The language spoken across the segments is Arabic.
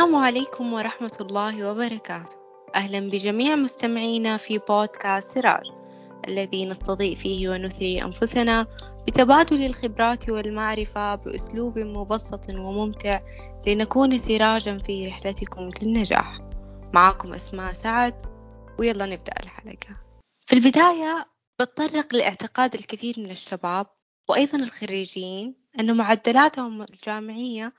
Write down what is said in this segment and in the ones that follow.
السلام عليكم ورحمة الله وبركاته. أهلا بجميع مستمعينا في بودكاست سراج الذي نستضيء فيه ونثري أنفسنا بتبادل الخبرات والمعرفة بأسلوب مبسط وممتع لنكون سراجا في رحلتكم للنجاح. معكم أسماء سعد ويلا نبدأ الحلقة. في البداية بتطرق لاعتقاد الكثير من الشباب وأيضا الخريجين أن معدلاتهم الجامعية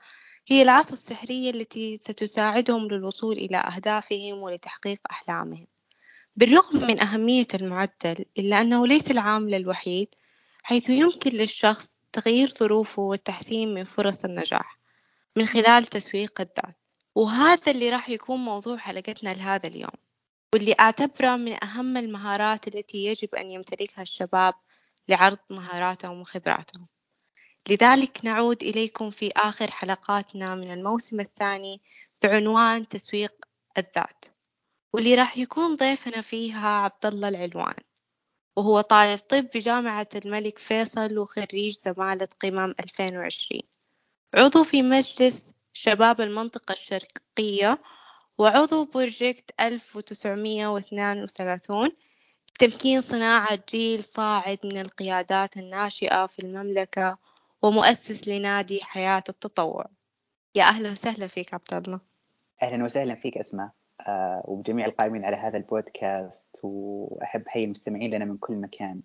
هي العصا السحرية التي ستساعدهم للوصول إلى أهدافهم ولتحقيق أحلامهم. بالرغم من أهمية المعدل إلا أنه ليس العامل الوحيد حيث يمكن للشخص تغيير ظروفه والتحسين من فرص النجاح من خلال تسويق الذات وهذا اللي راح يكون موضوع حلقتنا لهذا اليوم. واللي أعتبره من أهم المهارات التي يجب أن يمتلكها الشباب لعرض مهاراتهم وخبراتهم لذلك نعود إليكم في آخر حلقاتنا من الموسم الثاني بعنوان تسويق الذات واللي راح يكون ضيفنا فيها عبد الله العلوان وهو طالب طب بجامعة الملك فيصل وخريج زمالة قمم 2020 عضو في مجلس شباب المنطقة الشرقية وعضو بروجكت 1932 تمكين صناعة جيل صاعد من القيادات الناشئة في المملكة ومؤسس لنادي حياة التطوع. يا أهلا وسهلا فيك عبد الله. أهلا وسهلا فيك أسماء. آه وبجميع القائمين على هذا البودكاست وأحب حي المستمعين لنا من كل مكان.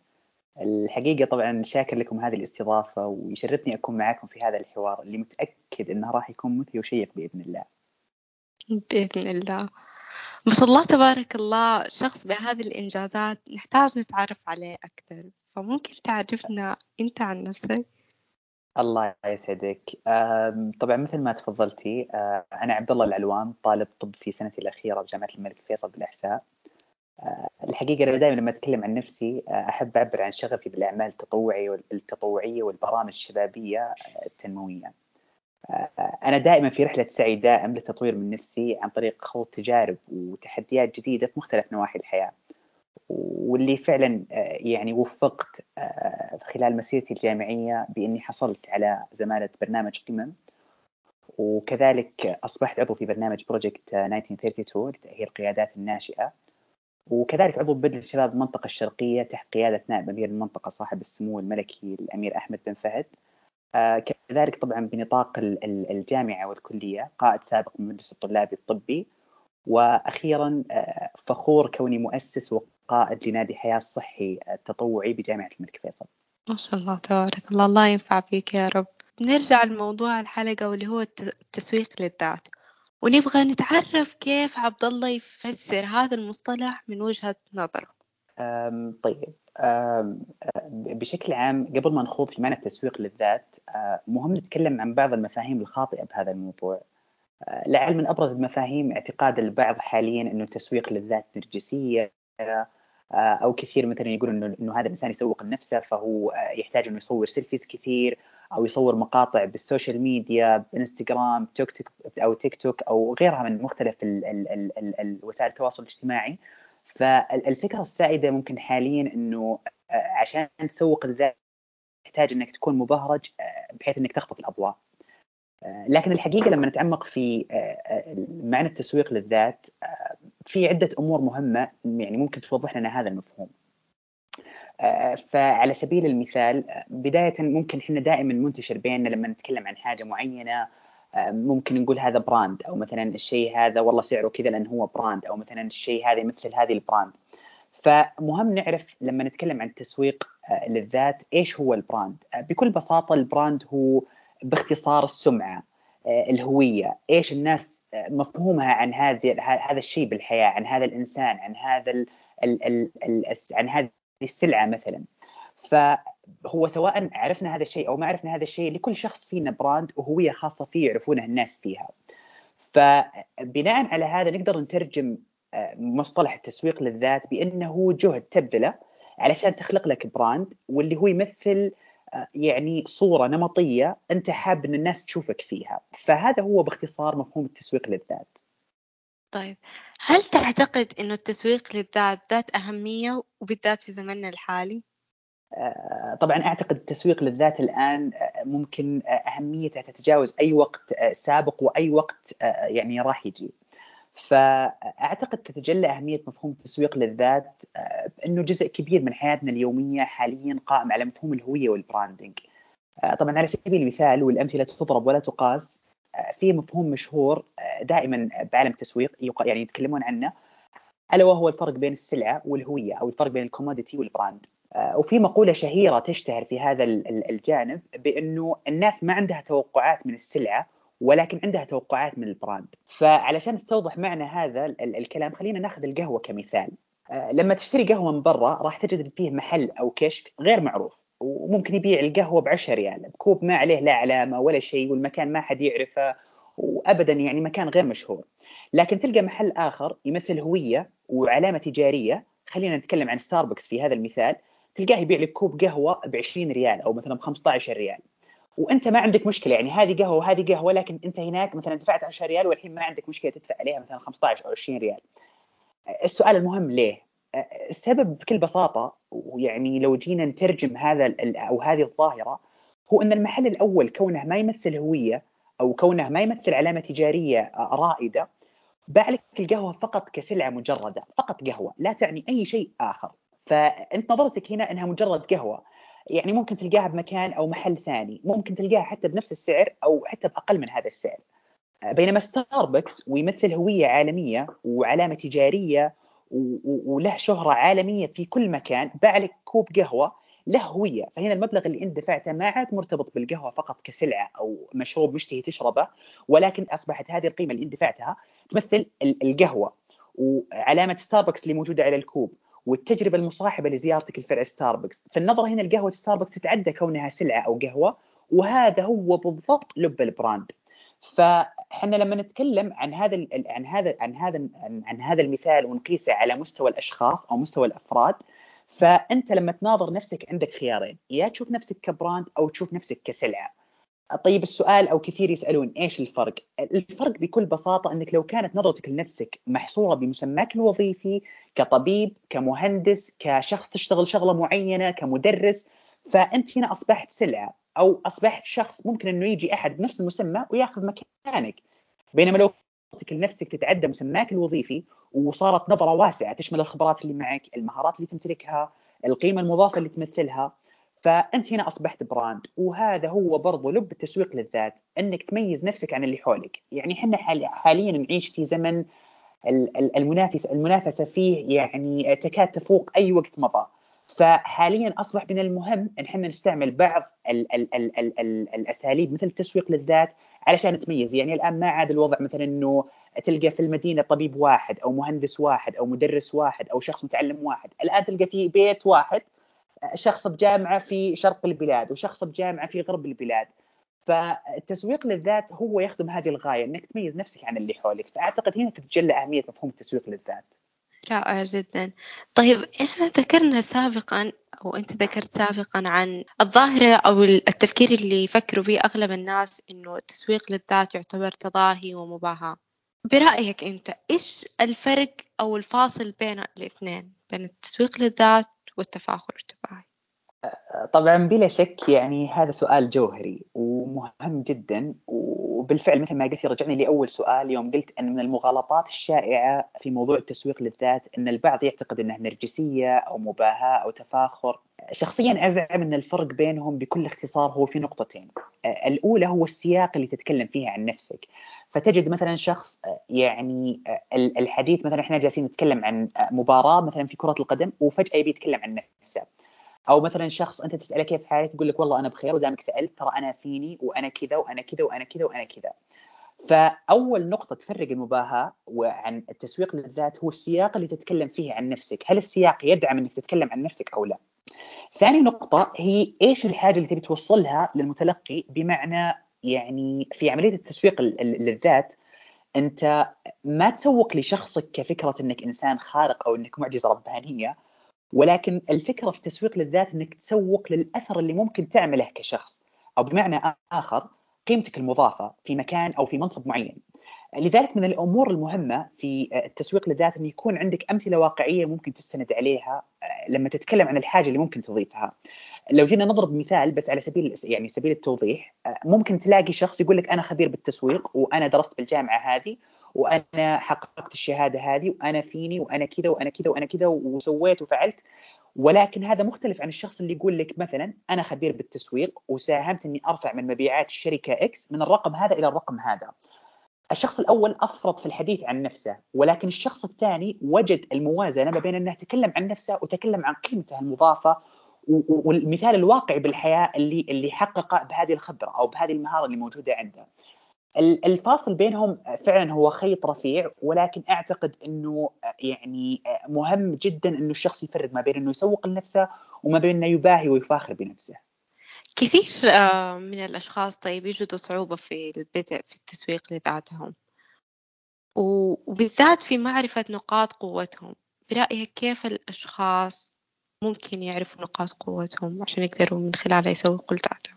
الحقيقة طبعا شاكر لكم هذه الاستضافة ويشرفني أكون معكم في هذا الحوار اللي متأكد أنه راح يكون مثري وشيق بإذن الله. بإذن الله. ما شاء الله تبارك الله شخص بهذه الإنجازات نحتاج نتعرف عليه أكثر. فممكن تعرفنا أنت عن نفسك؟ الله يسعدك. طبعا مثل ما تفضلتي آه، أنا عبد الله العلوان طالب طب في سنتي الأخيرة بجامعه الملك فيصل بالإحساء. آه، الحقيقة أنا دائما لما أتكلم عن نفسي آه، أحب أعبر عن شغفي بالأعمال التطوعية التطوعية والبرامج الشبابية التنموية. أنا دائما في رحلة سعي دائم للتطوير من نفسي عن طريق خوض تجارب وتحديات جديدة في مختلف نواحي الحياة. واللي فعلا آه، يعني وفقت آه، خلال مسيرتي الجامعية بإني حصلت على زمالة برنامج قمم وكذلك أصبحت عضو في برنامج بروجكت 1932 لتاهيل القيادات الناشئة. وكذلك عضو بمجلس شباب المنطقة الشرقية تحت قيادة نائب أمير المنطقة صاحب السمو الملكي الأمير أحمد بن فهد. آه، كذلك طبعا بنطاق الجامعة والكلية قائد سابق من مجلس الطلاب الطبي. وأخيرا فخور كوني مؤسس قائد لنادي حياة الصحي التطوعي بجامعة الملك فيصل. ما شاء الله تبارك الله. الله ينفع فيك يا رب. نرجع لموضوع الحلقة واللي هو التسويق للذات. ونبغى نتعرف كيف عبد الله يفسر هذا المصطلح من وجهة نظره. أم طيب. أم بشكل عام قبل ما نخوض في معنى التسويق للذات مهم نتكلم عن بعض المفاهيم الخاطئة بهذا الموضوع. لعل من أبرز المفاهيم اعتقاد البعض حاليا أنه التسويق للذات نرجسية آه، أو كثير مثلا يقول انه إنه هذا الإنسان يسوق لنفسه فهو آه، يحتاج إنه يصور selfies كثير أو يصور مقاطع بالسوشيال ميديا بإنستغرام تيك توك أو تيك توك أو غيرها من مختلف ال ال ال ال ال وسائل التواصل الاجتماعي. فالفكرة السائدة ممكن حاليا إنه آه، عشان تسوق الذات تحتاج إنك تكون مبهرج بحيث إنك تخطف الأضواء. لكن الحقيقة لما نتعمق في معنى التسويق للذات في عدة أمور مهمة يعني ممكن توضح لنا هذا المفهوم. فعلى سبيل المثال بداية ممكن إحنا دائما منتشر بيننا لما نتكلم عن حاجة معينة ممكن نقول هذا brand أو مثلا الشيء هذا والله سعره كذا لأنه هو brand أو مثلا الشيء هذا يمثل هذه ال brand. فمهم نعرف لما نتكلم عن التسويق للذات إيش هو ال brand؟ بكل بساطة ال brand هو باختصار السمعة الهوية، إيش الناس مفهومها عن هذه هذا الشيء بالحياة عن هذا الإنسان عن هذا ال ال ال ال عن هذه السلعة مثلا. فهو سواء عرفنا هذا الشيء أو ما عرفنا هذا الشيء لكل شخص فينا brand وهوية خاصة فيه يعرفونها الناس فيها. فبناء على هذا نقدر نترجم آه، مصطلح التسويق للذات بأنه جهد تبذله علشان تخلق لك براند واللي هو يمثل يعني صورة نمطية أنت حاب إن الناس تشوفك فيها. فهذا هو باختصار مفهوم التسويق للذات. طيب هل تعتقد إنه التسويق للذات ذات أهمية وبالذات في زمننا الحالي؟ طبعا أعتقد التسويق للذات الآن ممكن أهميته تتجاوز أي وقت سابق وأي وقت يعني راح يجي. فأعتقد تتجلى أهمية مفهوم التسويق للذات إنه جزء كبير من حياتنا اليومية حاليا قائم على مفهوم الهوية وال branding. طبعا على سبيل المثال والأمثلة تضرب ولا تقاس في مفهوم مشهور دائما بعالم التسويق يعني يتكلمون عنه ألا وهو الفرق بين السلعة والهوية أو الفرق بين ال commodity وال brand. وفي مقولة شهيرة تشتهر في هذا الجانب بإنه الناس ما عندها توقعات من السلعة ولكن عندها توقعات من ال brand. فعلشان نستوضح معنى هذا الكلام خلينا ناخذ القهوة كمثال. لما تشتري قهوة من برا راح تجد فيه محل أو كشك غير معروف وممكن يبيع القهوة ب 10 ريال بكوب ما عليه لا علامة ولا شيء والمكان ما حد يعرفه وابدا يعني مكان غير مشهور. لكن تلقى محل آخر يمثل هوية وعلامة تجارية. خلينا نتكلم عن ستاربكس في هذا المثال. تلقاه يبيع لك كوب قهوة ب 20 ريال أو مثلا ب 15 ريال. وانت ما عندك مشكلة يعني هذه قهوة وهذه قهوة لكن انت هناك مثلا دفعت 10 ريال والحين ما عندك مشكلة تدفع عليها مثلا 15 أو 20 ريال. السؤال المهم ليه؟ السبب بكل بساطة ويعني لو جينا نترجم هذا أو هذه الظاهرة هو إن المحل الأول كونه ما يمثل هوية أو كونه ما يمثل علامة تجارية رائدة باع لك القهوة فقط كسلعة مجردة، فقط قهوة، لا تعني أي شيء آخر. فأنت نظرتك هنا إنها مجرد قهوة، يعني ممكن تلقاها بمكان أو محل ثاني ممكن تلقاها حتى بنفس السعر أو حتى بأقل من هذا السعر. بينما ستاربكس ويمثل هوية عالمية وعلامة تجارية وله شهرة عالمية في كل مكان باع لك كوب قهوة له هوية. فهنا المبلغ اللي أنت دفعته ما عاد مرتبط بالقهوة فقط كسلعة أو مشروب مشتهي تشربه ولكن أصبحت هذه القيمة اللي أنت دفعتها تمثل القهوة. وعلامة ستاربكس اللي موجودة على الكوب. والتجربة المصاحبة لزيارتك لفرع ستاربكس فالنظرة هنا القهوه ستاربكس تتعدى كونها سلعة أو قهوة وهذا هو بالضبط لب ال brand. فإحنا لما نتكلم عن هذا عن هذا عن هذا عن هذا المثال ونقيسه على مستوى الأشخاص أو مستوى الأفراد فأنت لما تناظر نفسك عندك خيارين يا تشوف نفسك ك brand أو تشوف نفسك كسلعة. طيب السؤال أو كثير يسألون إيش الفرق؟ الفرق بكل بساطة إنك لو كانت نظرتك لنفسك محصورة بمسماك الوظيفي كطبيب، كمهندس، كشخص تشتغل شغلة معينة، كمدرس، فأنت هنا أصبحت سلعة أو أصبحت شخص ممكن إنه يجي أحد بنفس المسمى ويأخذ مكانك. بينما لو نظرتك لنفسك تتعدى مسماك الوظيفي وصارت نظرة واسعة تشمل الخبرات اللي معك، المهارات اللي تمتلكها، القيمة المضافة اللي تمثلها، فأنت هنا أصبحت براند وهذا هو برضو لب التسويق للذات إنك تميز نفسك عن اللي حولك. يعني إحنا حاليا نعيش في زمن المنافس المنافسة فيه يعني تكاد تفوق أي وقت مضى. فحاليا أصبح من المهم إن إحنا نستعمل بعض ال ال ال ال ال الأساليب مثل التسويق للذات علشان نتميز يعني الآن ما عاد الوضع مثلا إنه تلقى في المدينة طبيب واحد أو مهندس واحد أو مدرس واحد أو شخص متعلم واحد. الآن تلقى في بيت واحد شخص بجامعة في شرق البلاد وشخص بجامعة في غرب البلاد. فالتسويق للذات هو يخدم هذه الغاية إنك تميز نفسك عن اللي حولك. فأعتقد هنا تتجلى أهمية مفهوم التسويق للذات. رائع جدا. طيب إحنا ذكرنا سابقا أو أنت ذكرت سابقا عن الظاهرة أو التفكير اللي يفكروا به أغلب الناس إنه التسويق للذات يعتبر تضاهي ومباهاة. برأيك أنت إيش الفرق أو الفاصل بين الاثنين بين التسويق للذات والتفاخر؟ طبعا بلا شك يعني هذا سؤال جوهري ومهم جدا وبالفعل مثل ما قلت رجعني لأول سؤال يوم قلت إن من المغالطات الشائعة في موضوع التسويق للذات إن البعض يعتقد إنها نرجسية أو مباهاة أو تفاخر. شخصيا أزعم إن الفرق بينهم بكل اختصار هو في نقطتين. الأولى هو السياق اللي تتكلم فيه عن نفسك. فتجد مثلا شخص يعني الحديث مثلا إحنا جالسين نتكلم عن مباراة مثلا في كرة القدم وفجأة يبي يتكلم عن نفسه. أو مثلا شخص أنت تسأله كيف حالك يقول لك والله أنا بخير ودامك سألت ترى أنا فيني وأنا كذا وأنا كذا وأنا كذا وأنا كذا. فأول نقطة تفرق المباهاة عن التسويق للذات هو السياق اللي تتكلم فيه عن نفسك. هل السياق يدعم إنك تتكلم عن نفسك أو لا؟ ثاني نقطة هي إيش الحاجة اللي تبي توصلها للمتلقي؟ بمعنى يعني في عملية التسويق للذات أنت ما تسوق لشخصك كفكرة إنك إنسان خارق أو إنك معجزة ربانية. ولكن الفكرة في التسويق للذات إنك تسوق للأثر اللي ممكن تعمله كشخص أو بمعنى آخر قيمتك المضافة في مكان أو في منصب معين. لذلك من الأمور المهمة في التسويق للذات إن يكون عندك أمثلة واقعية ممكن تستند عليها لما تتكلم عن الحاجة اللي ممكن تضيفها لو جينا نضرب مثال بس على سبيل يعني سبيل التوضيح ممكن تلاقي شخص يقول لك أنا خبير بالتسويق وأنا درست بالجامعة هذه وأنا حققت الشهادة هذه وأنا فيني وأنا كذا وأنا كذا وأنا كذا وسويت وفعلت ولكن هذا مختلف عن الشخص اللي يقول لك مثلا أنا خبير بالتسويق وساهمت إني أرفع من مبيعات الشركة إكس من الرقم هذا إلى الرقم هذا. الشخص الأول أفرط في الحديث عن نفسه ولكن الشخص الثاني وجد الموازنة ما بين أنه تكلم عن نفسه وتكلم عن قيمته المضافة والمثال الواقعي بالحياة اللي اللي حققه بهذه الخبرة أو بهذه المهارة اللي موجودة عنده. الفاصل بينهم فعلا هو خيط رفيع ولكن أعتقد إنه يعني مهم جدا إنه الشخص يفرق ما بين إنه يسوق لنفسه وما بين إنه يباهي ويفاخر بنفسه. كثير آه، من الأشخاص طيب يجدوا صعوبة في البدء في التسويق لذاتهم. وبالذات في معرفة نقاط قوتهم. برأيك كيف الأشخاص ممكن يعرفوا نقاط قوتهم عشان يقدروا من خلالها يسوقوا لذاتهم؟ آه،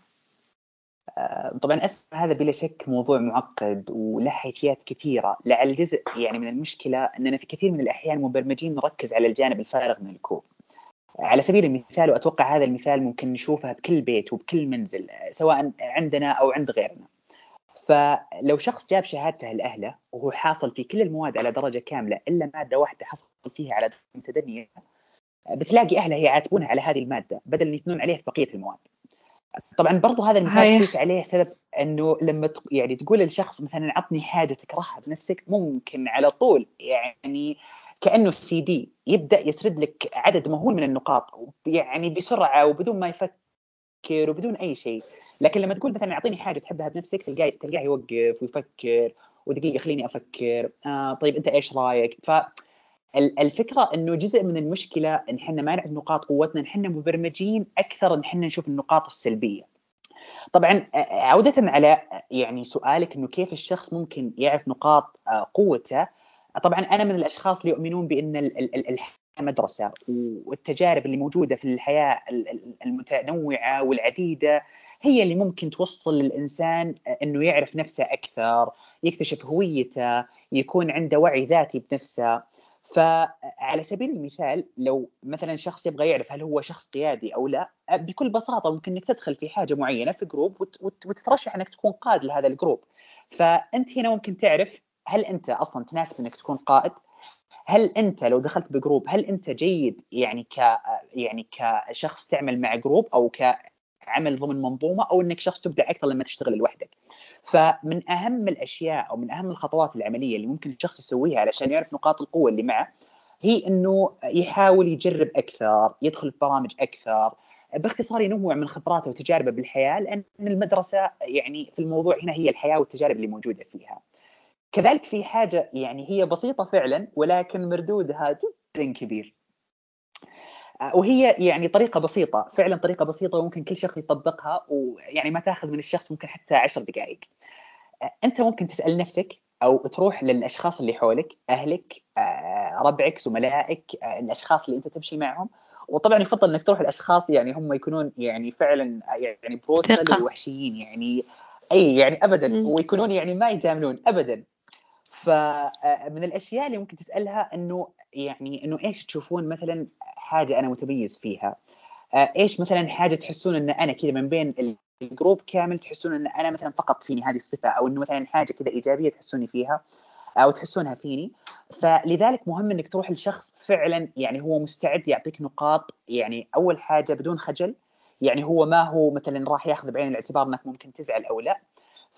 طبعا أسف هذا بلا شك موضوع معقد وله حيثيات كثيرة لعل جزء يعني من المشكلة أننا في كثير من الأحيان مبرمجين نركز على الجانب الفارغ من الكوب على سبيل المثال وأتوقع هذا المثال ممكن نشوفه بكل بيت وبكل منزل سواء عندنا أو عند غيرنا. فلو شخص جاب شهادته لأهله وهو حاصل في كل المواد على درجة كاملة إلا مادة واحدة حصل فيها على درجة متدنية بتلاقي أهله يعاتبونه على هذه المادة بدل ان يثنون عليه في بقية المواد. طبعا برضو هذا المثال عليه سبب إنه لما يعني تقول للشخص مثلا عطني حاجة تكرهها بنفسك ممكن على طول يعني كأنه السي دي يبدأ يسرد لك عدد مهول من النقاط يعني بسرعة وبدون ما يفكر وبدون أي شيء. لكن لما تقول مثلا اعطيني حاجة تحبها بنفسك تلقاه تلقاه يوقف ويفكر ودقيقة خليني أفكر آه طيب أنت إيش رأيك؟ ف الفكرة إنه جزء من المشكلة إن إحنا ما نعرف نقاط قوتنا إحنا مبرمجين أكثر إن إحنا نشوف النقاط السلبية طبعا عودة على يعني سؤالك إنه كيف الشخص ممكن يعرف نقاط قوته طبعا أنا من الأشخاص اللي يؤمنون بإن الحياة مدرسة والتجارب اللي موجودة في الحياة المتنوعة والعديدة هي اللي ممكن توصل للإنسان إنه يعرف نفسه أكثر، يكتشف هويته، يكون عنده وعي ذاتي بنفسه. فعلى سبيل المثال لو مثلا شخص يبغى يعرف هل هو شخص قيادي أو لا بكل بساطة ممكن إنك تدخل في حاجة معينة في group وتترشح إنك تكون قائد لهذا ال group فأنت هنا ممكن تعرف هل أنت أصلا تناسب إنك تكون قائد؟ هل أنت لو دخلت ب group هل أنت جيد يعني ك يعني كشخص تعمل مع group أو كعمل ضمن منظومة أو إنك شخص تبدع أكثر لما تشتغل لوحدك؟ فمن أهم الأشياء أو من أهم الخطوات العملية اللي ممكن الشخص يسويها علشان يعرف نقاط القوة اللي معه هي إنه يحاول يجرب أكثر، يدخل في برامج أكثر، باختصار ينوع من خبراته وتجاربه بالحياة لأن المدرسة يعني في الموضوع هنا هي الحياة والتجارب اللي موجودة فيها. كذلك في حاجة يعني هي بسيطة فعلا ولكن مردودها جدا كبير وهي يعني طريقة بسيطة فعلا طريقة بسيطة وممكن كل شخص يطبقها ويعني ما تأخذ من الشخص ممكن حتى عشر دقائق أنت ممكن تسأل نفسك أو تروح للأشخاص اللي حولك أهلك ربعك زملائك الأشخاص اللي أنت تمشي معهم. وطبعا يفضل إنك تروح الاشخاص يعني هم يكونون يعني فعلا يعني بروتال ووحشيين يعني أي يعني ابدا. ويكونون يعني ما يجاملون ابدا. فمن الأشياء اللي ممكن تسألها إنه يعني إنه إيش تشوفون مثلا حاجة أنا متميز فيها؟ إيش مثلا حاجة تحسون إن أنا كذا من بين الجروب كامل تحسون إن أنا مثلا فقط فيني هذه الصفة أو إنه مثلا حاجة كذا إيجابية تحسوني فيها أو تحسونها فيني فلذلك مهم إنك تروح لشخص فعلا يعني هو مستعد يعطيك نقاط يعني أول حاجة بدون خجل يعني هو ما هو مثلا راح ياخذ بعين الاعتبار إنك ممكن تزعل أو لا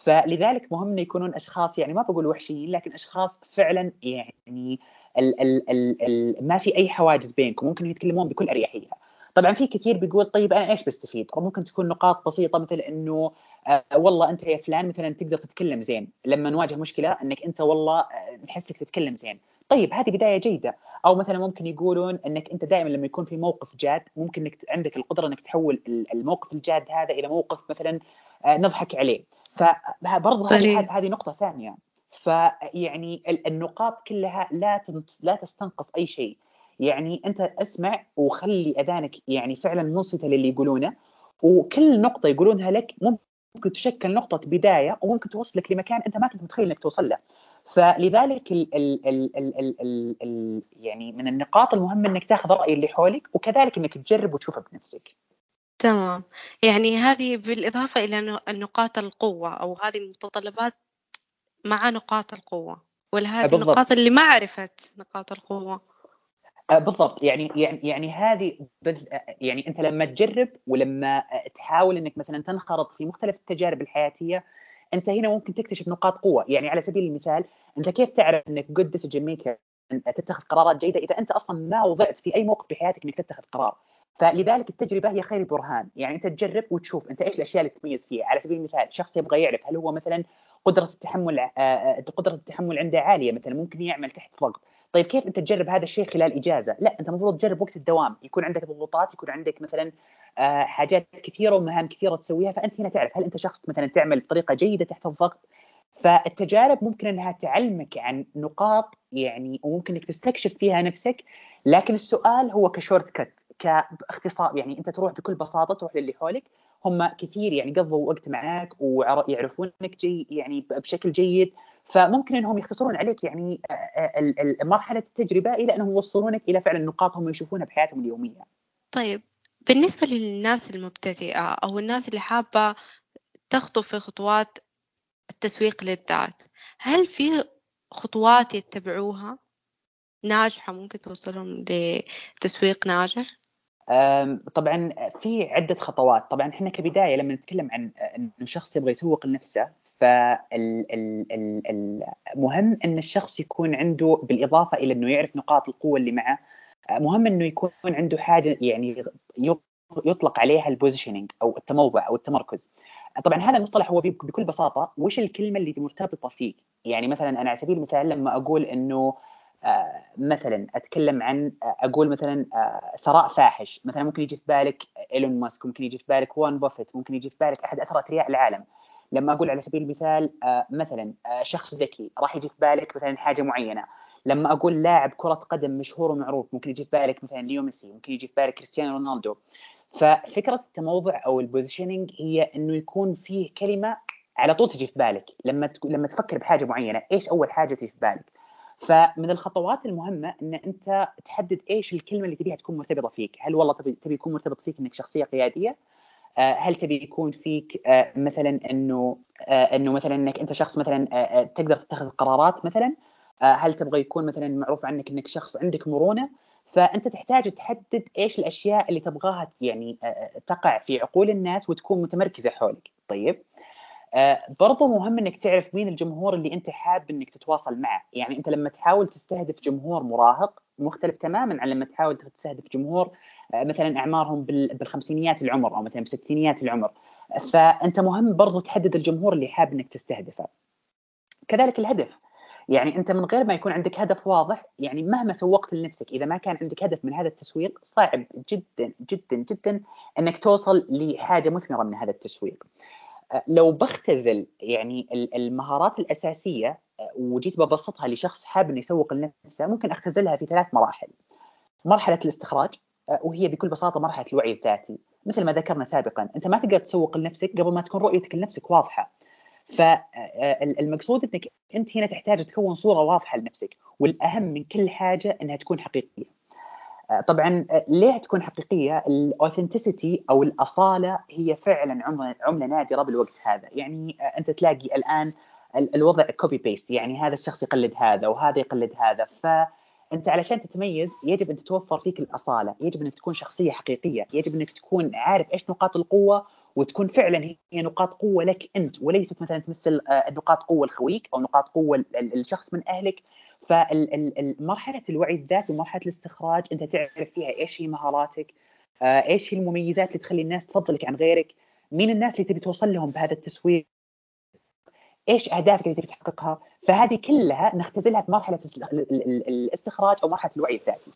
فلذلك مهم إنه يكونون أشخاص يعني ما بقول وحشيين لكن أشخاص فعلا يعني ال ال ال ال ما في أي حواجز بينكم ممكن يتكلمون بكل أريحية. طبعا في كثير بيقول طيب أنا إيش بستفيد؟ أو ممكن تكون نقاط بسيطة مثل إنه آه والله أنت يا فلان مثلا تقدر تتكلم زين لما نواجه مشكلة إنك أنت والله آه نحسك تتكلم زين. طيب هذه بداية جيدة. أو مثلا ممكن يقولون إنك أنت دائما لما يكون في موقف جاد ممكن إنك عندك القدرة إنك تحول الموقف الجاد هذا إلى موقف مثلا نضحك عليه فبرضه طيب. هذه نقطة ثانية فيعني النقاط كلها لا لا تستنقص أي شيء يعني أنت أسمع وخلي أذانك يعني فعلا منصتة للي يقولونه وكل نقطة يقولونها لك ممكن تشكل نقطة بداية وممكن توصلك لمكان أنت ما كنت متخيل إنك توصل له فلذلك ال ال ال ال ال ال ال يعني من النقاط المهمه إنك تاخذ رأي اللي حولك وكذلك إنك تجرب وتشوفه بنفسك. تمام. يعني هذه بالإضافة إلى نقاط القوة أو هذه المتطلبات مع نقاط القوة ولا هذه النقاط اللي ما عرفت نقاط القوة؟ آه، بالضبط. يعني يعني يعني هذه يعني أنت لما تجرب ولما تحاول إنك مثلا تنخرط في مختلف التجارب الحياتية أنت هنا ممكن تكتشف نقاط قوة. يعني على سبيل المثال أنت كيف تعرف إنك good decision maker تتخذ قرارات جيدة إذا أنت أصلا ما وضعت في أي موقف في حياتك إنك تتخذ قرار؟ فلذلك التجربة هي خير برهان يعني أنت تجرب وتشوف أنت إيش الأشياء اللي تميز فيها. على سبيل المثال شخص يبغى يعرف هل هو مثلا قدرة التحمل آه، آه، قدرة التحمل عنده عالية مثلا ممكن يعمل تحت ضغط. طيب كيف أنت تجرب هذا الشيء خلال إجازة؟ لا أنت المفروض تجرب وقت الدوام. يكون عندك ضغوطات يكون عندك مثلا آه، حاجات كثيرة ومهام كثيرة تسويها. فأنت هنا تعرف هل أنت شخص مثلا تعمل بطريقة جيدة تحت الضغط. فالتجارب ممكن أنها تعلمك عن نقاط يعني وممكن أنك تستكشف فيها نفسك. لكن السؤال هو كشورت كت. كاختصار يعني أنت تروح بكل بساطة تروح للي حولك هم كثير يعني قضوا وقت معك ويعرفونك جي يعني بشكل جيد فممكن إنهم يختصرون عليك يعني مرحله التجربه إلى أنهم يوصلونك إلى فعلا نقاط هم يشوفونها بحياتهم اليومية. طيب بالنسبة للناس المبتدئة أو الناس اللي حابة تخطو في خطوات التسويق للذات هل في خطوات يتبعوها ناجحة ممكن توصلهم لتسويق ناجح؟ طبعا في عدة خطوات. طبعا إحنا كبداية لما نتكلم عن إنه شخص يبغى يسوق لنفسه فالمهم إن الشخص يكون عنده بالإضافة إلى إنه يعرف نقاط القوة اللي معه مهم إنه يكون عنده حاجة يعني يطلق عليها ال positioning أو التموضع أو التمركز. طبعا هذا المصطلح هو بكل بساطة وش الكلمة اللي مرتبطة فيك؟ يعني مثلا أنا على سبيل المثال لما أقول إنه مثلا أتكلم عن آه، أقول مثلا آه، ثراء فاحش. مثلا ممكن يجي في بالك إيلون ماسك ممكن يجي في بالك وارن بوفيت ممكن يجي في بالك أحد أثرى أثرياء العالم. لما أقول على سبيل المثال مثلا شخص ذكي راح يجي في بالك مثلا حاجة معينة. لما أقول لاعب كرة قدم مشهور ومعروف ممكن يجي في بالك مثلا ليو ميسي ممكن يجي في بالك كريستيانو رونالدو. ففكرة التموضع أو ال positioning هي إنه يكون فيه كلمة على طول تجي في بالك. لما لما تفكر بحاجة معينة إيش أول حاجة تجي في بالك؟ فمن الخطوات المهمة إن أنت تحدد إيش الكلمة اللي تبيها تكون مرتبطة فيك. هل والله تبي تبي يكون مرتبط فيك إنك شخصية قيادية؟ آه، هل تبي يكون فيك آه، مثلا إنه آه، إنه مثلا إنك أنت شخص مثلا تقدر تتخذ قرارات مثلا هل تبغى يكون مثلا معروف عنك إنك شخص عندك مرونة؟ فأنت تحتاج تحدد إيش الأشياء اللي تبغاها يعني تقع في عقول الناس وتكون متمركزة حولك. طيب؟ آه، برضو مهم إنك تعرف مين الجمهور اللي أنت حاب إنك تتواصل معه. يعني أنت لما تحاول تستهدف جمهور مراهق مختلف تماما عن لما تحاول تستهدف جمهور آه، مثلا أعمارهم بالخمسينيات العمر أو مثلا بستينيات العمر. فأنت مهم برضو تحدد الجمهور اللي حاب إنك تستهدفه. كذلك الهدف. يعني أنت من غير ما يكون عندك هدف واضح يعني مهما سوقت لنفسك إذا ما كان عندك هدف من هذا التسويق صعب جدا جدا جدا إنك توصل لحاجة مثمرة من هذا التسويق. لو بختزل يعني المهارات الأساسية آه، وجيت ببسطها لشخص حاب إنه يسوق لنفسه ممكن أختزلها في ثلاث مراحل. مرحلة الاستخراج آه، وهي بكل بساطة مرحلة الوعي الذاتي، مثل ما ذكرنا سابقا، أنت ما تقدر تسوق لنفسك قبل ما تكون رؤيتك لنفسك واضحة. فالمقصود آه، إنك أنت هنا تحتاج تكون صورة واضحة لنفسك، والأهم من كل حاجة إنها تكون حقيقية. آه، طبعا آه، ليه تكون حقيقية؟ ال authenticity أو الأصالة هي فعلا عملة عملة نادرة بالوقت هذا. يعني آه، أنت تلاقي الآن الوضع copy paste يعني هذا الشخص يقلد هذا وهذا يقلد هذا. فانت علشان تتميز يجب أن تتوفر فيك الأصالة. يجب أنك تكون شخصية حقيقية. يجب أنك تكون عارف إيش نقاط القوة وتكون فعلا هي نقاط قوة لك أنت وليست مثلا تمثل نقاط قوة لخويك أو نقاط قوة الشخص من أهلك. فمرحله الوعي الذاتي ومرحلة الاستخراج أنت تعرف فيها إيش هي مهاراتك آه، إيش هي المميزات اللي تخلي الناس تفضلك عن غيرك مين الناس اللي تبي توصل لهم بهذا التسويق إيش أهدافك اللي تبي تحققها. فهذه كلها نختزلها في مرحلة الاستخراج أو مرحلة الوعي الذاتي.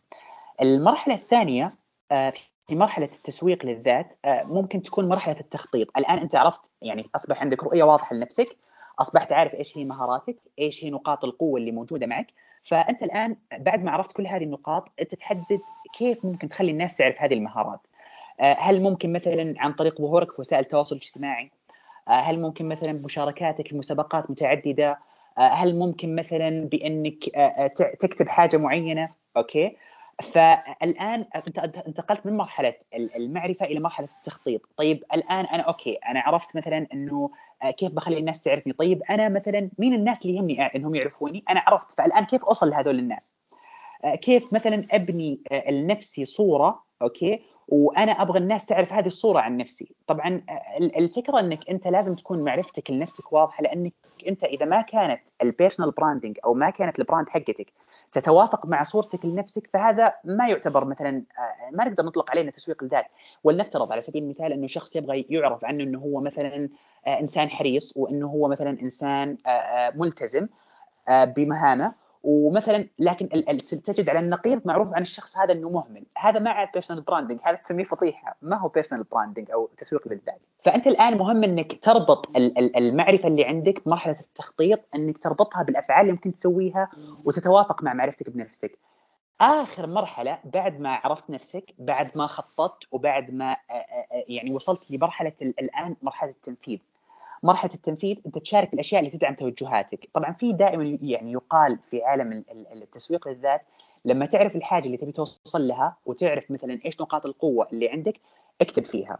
المرحلة الثانية آه، في مرحلة التسويق للذات آه، ممكن تكون مرحلة التخطيط. الآن أنت عرفت يعني أصبح عندك رؤية واضحة لنفسك أصبحت عارف إيش هي مهاراتك إيش هي نقاط القوة اللي موجودة معك. فأنت الآن بعد ما عرفت كل هذه النقاط أنت تحدد كيف ممكن تخلي الناس تعرف هذه المهارات. آه، هل ممكن مثلا عن طريق ظهورك في وسائل التواصل الاجتماعي؟ آه، هل ممكن مثلا بمشاركاتك في مسابقات متعددة؟ هل ممكن مثلا بأنك تكتب حاجة معينة؟ okay. فالآن أنت انتقلت من مرحلة المعرفة إلى مرحلة التخطيط. طيب الآن أنا okay أنا عرفت مثلا إنه كيف بخلي الناس تعرفني. طيب أنا مثلا مين الناس اللي يهمني إنهم يعرفوني؟ أنا عرفت فالآن كيف أوصل لهذول الناس؟ كيف مثلا أبني لنفسي صورة okay وأنا أبغى الناس تعرف هذه الصورة عن نفسي. طبعا الفكرة إنك أنت لازم تكون معرفتك لنفسك واضحة لأنك أنت إذا ما كانت ال personal branding أو ما كانت ال brand حقتك تتوافق مع صورتك لنفسك فهذا ما يعتبر مثلا آه، ما نقدر نطلق عليه تسويق الذات ولنفترض على سبيل المثال إنه شخص يبغى يعرف عنه إنه هو مثلا آه، إنسان حريص وإنه هو مثلا إنسان آه، ملتزم بمهامه. ومثلا لكن تجد على النقيض معروف عن الشخص هذا إنه مهمل. هذا ما عاد personal branding هذا تسميه فضيحة. ما هو personal branding أو تسويق للذات. فأنت الآن مهم إنك تربط المعرفة اللي عندك بمرحلة التخطيط إنك تربطها بالأفعال اللي ممكن تسويها وتتوافق مع معرفتك بنفسك. آخر مرحلة بعد ما عرفت نفسك بعد ما خططت وبعد ما يعني وصلت لمرحلة الآن مرحلة التنفيذ. مرحلة التنفيذ أنت تشارك الأشياء اللي تدعم توجهاتك. طبعا في دائما يعني يقال في عالم التسويق للذات لما تعرف الحاجة اللي تبي توصل لها وتعرف مثلا إيش نقاط القوة اللي عندك اكتب فيها